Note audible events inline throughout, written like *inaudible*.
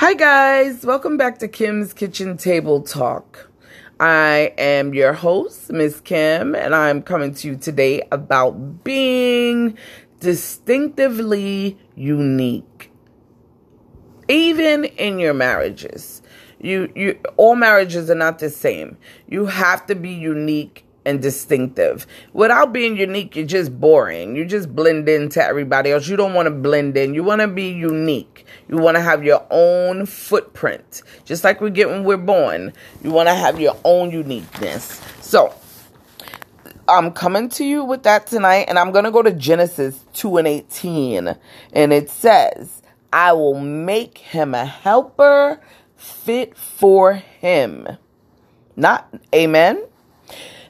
Hi, guys. Welcome back to Kim's Kitchen Table Talk. I am your host, Miss Kim, and I'm coming to you today about being distinctively unique. Even in your marriages. You you all marriages are not the same. You have to be unique and distinctive. Without being unique, you're just boring. You just blend into everybody else. You don't want to blend in. You want to be unique. You want to have your own footprint. Just like we get when we're born. You want to have your own uniqueness. So, I'm coming to you with that tonight, and I'm going to go to Genesis 2 and 18. And it says, I will make him a helper fit for him. Not, amen?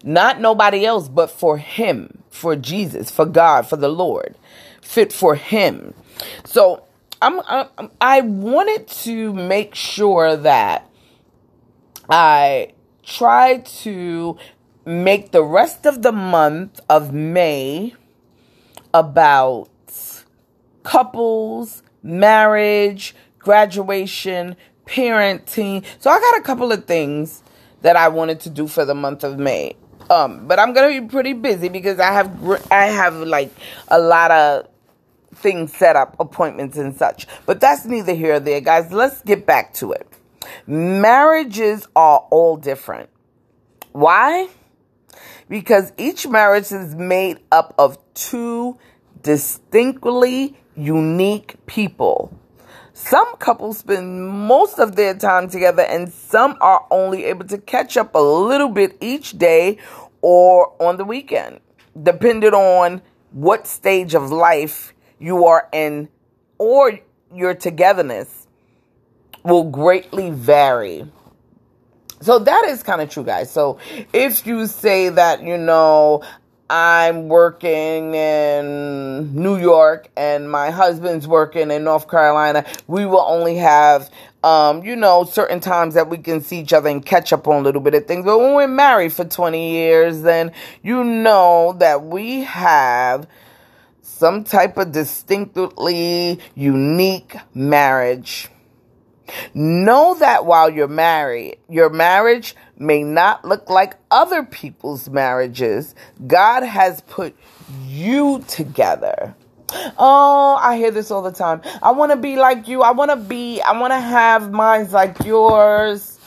Not nobody else, but for him, for Jesus, for God, for the Lord, fit for him. So I'm, I'm I wanted to make sure that I try to make the rest of the month of May about couples, marriage, graduation, parenting. So I got a couple of things that I wanted to do for the month of May. Um, but I'm gonna be pretty busy because I have I have like a lot of things set up, appointments and such. But that's neither here or there, guys. Let's get back to it. Marriages are all different. Why? Because each marriage is made up of two distinctly unique people. Some couples spend most of their time together, and some are only able to catch up a little bit each day or on the weekend, depending on what stage of life you are in or your togetherness will greatly vary. So that is kind of true, guys. So if you say that, you know, I'm working in New York and my husband's working in North Carolina, we will only have, um, you know, certain times that we can see each other and catch up on a little bit of things. But when we're married for 20 years, then you know that we have some type of distinctly unique marriage. Know that while you're married, your marriage may not look like other people's marriages. God has put you together. Oh, I hear this all the time. I want to be like you. I want to be, I want to have minds like yours.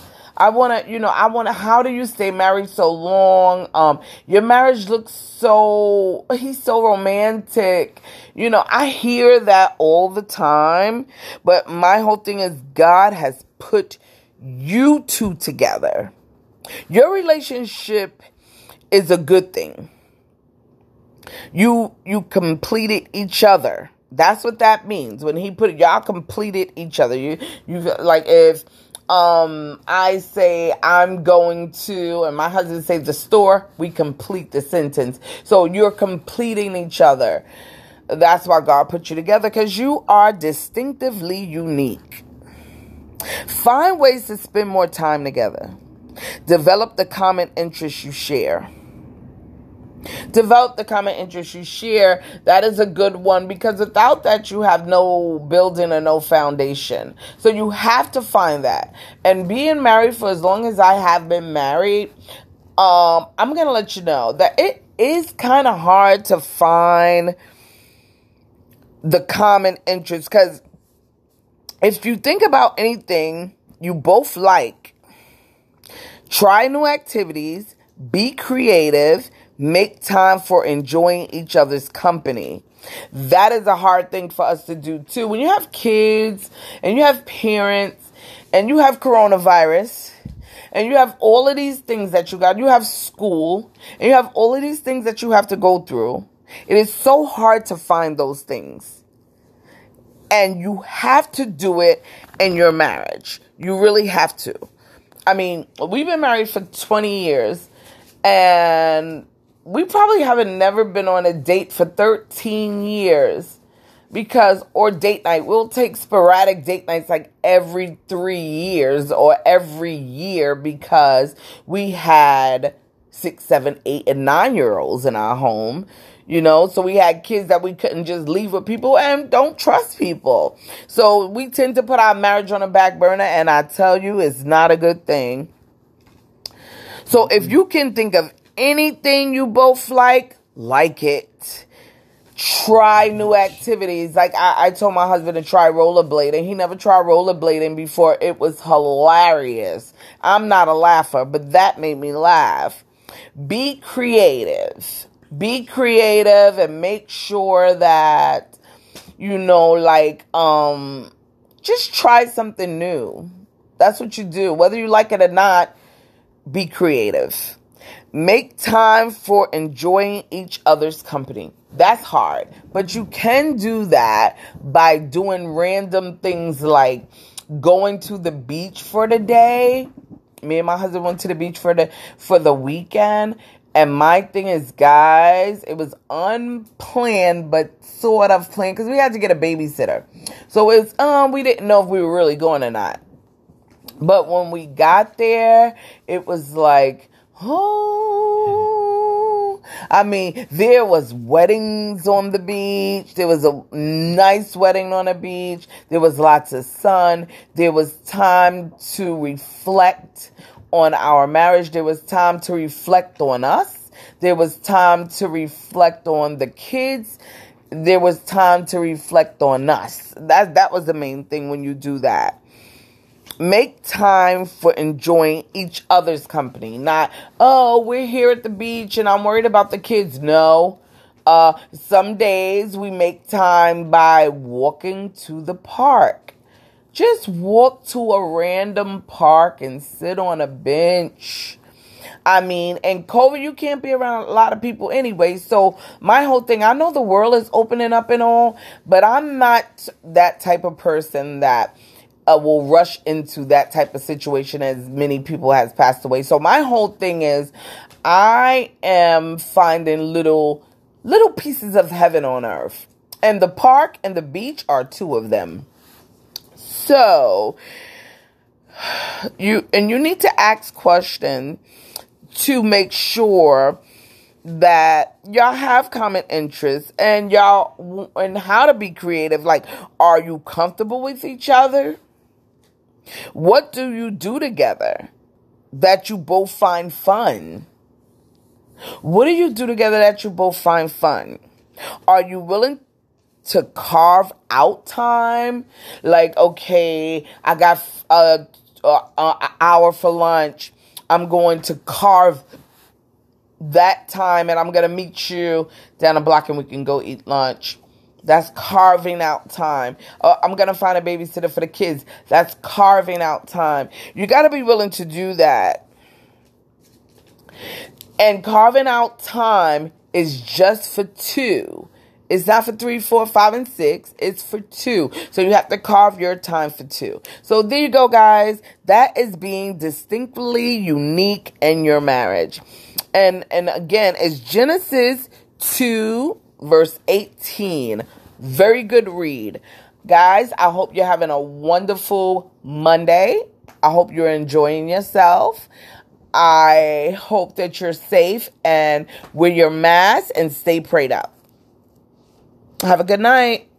I want to, you know, I want to, how do you stay married so long? Um, your marriage looks so, he's so romantic. You know, I hear that all the time, but my whole thing is God has put you two together. Your relationship is a good thing. You, you completed each other. That's what that means. When he put y'all completed each other. You, you like if, um, I say I'm going to, and my husband says the store, we complete the sentence. So you're completing each other. That's why God put you together because you are distinctively unique. Find ways to spend more time together. Develop the common interests you share. Develop the common interest you share. That is a good one because without that, you have no building or no foundation. So you have to find that. And being married for as long as I have been married, um, I'm going to let you know that it is kind of hard to find the common interest because if you think about anything you both like, try new activities, be creative, Make time for enjoying each other's company. That is a hard thing for us to do too. When you have kids and you have parents and you have coronavirus and you have all of these things that you got, you have school and you have all of these things that you have to go through. It is so hard to find those things. And you have to do it in your marriage. You really have to. I mean, we've been married for 20 years and we probably haven't never been on a date for 13 years because or date night we'll take sporadic date nights like every three years or every year because we had six seven eight and nine year olds in our home You know, so we had kids that we couldn't just leave with people and don't trust people. So we tend to put our marriage on a back burner, and I tell you, it's not a good thing. So if you can think of anything you both like, like it. Try new activities. Like I, I told my husband to try rollerblading. He never tried rollerblading before. It was hilarious. I'm not a laugher, but that made me laugh. Be creative. Be creative and make sure that, you know, like, um, just try something new. That's what you do. Whether you like it or not, be creative. Make time for enjoying each other's company. That's hard, but you can do that by doing random things like going to the beach for the day. Me and my husband went to the beach for the for the weekend and my thing is, guys, it was unplanned, but sort of planned because we had to get a babysitter. So it's um we didn't know if we were really going or not. But when we got there, it was like Oh, I mean, there was weddings on the beach. There was a nice wedding on the beach. There was lots of sun. There was time to reflect on our marriage. There was time to reflect on us. There was time to reflect on the kids. There was time to reflect on us. That that was the main thing when you do that make time for enjoying each other's company. Not, oh, we're here at the beach and I'm worried about the kids. No. Uh, some days we make time by walking to the park. Just walk to a random park and sit on a bench. I mean, and COVID, you can't be around a lot of people anyway. So my whole thing, I know the world is opening up and all, but I'm not that type of person that uh, will rush into that type of situation as many people has passed away. So my whole thing is I am finding little little pieces of heaven on earth. And the park and the beach are two of them. So *sighs* you and you need to ask questions to make sure that y'all have common interests and y'all and how to be creative like are you comfortable with each other what do you do together that you both find fun? What do you do together that you both find fun? Are you willing to carve out time? Like, okay, I got a, a, uh, uh, uh, a hour for lunch. I'm going to carve that time and I'm going to meet you down the block and we can go eat lunch. That's carving out time. Uh, I'm going to find a babysitter for the kids. That's carving out time. You got to be willing to do that. And carving out time is just for two. It's not for three, four, five, and six. It's for two. So you have to carve your time for two. So there you go, guys. That is being distinctly unique in your marriage. And and again, it's Genesis 2 verse 18. Very good read. Guys, I hope you're having a wonderful Monday. I hope you're enjoying yourself. I hope that you're safe and wear your mask and stay prayed up. Have a good night.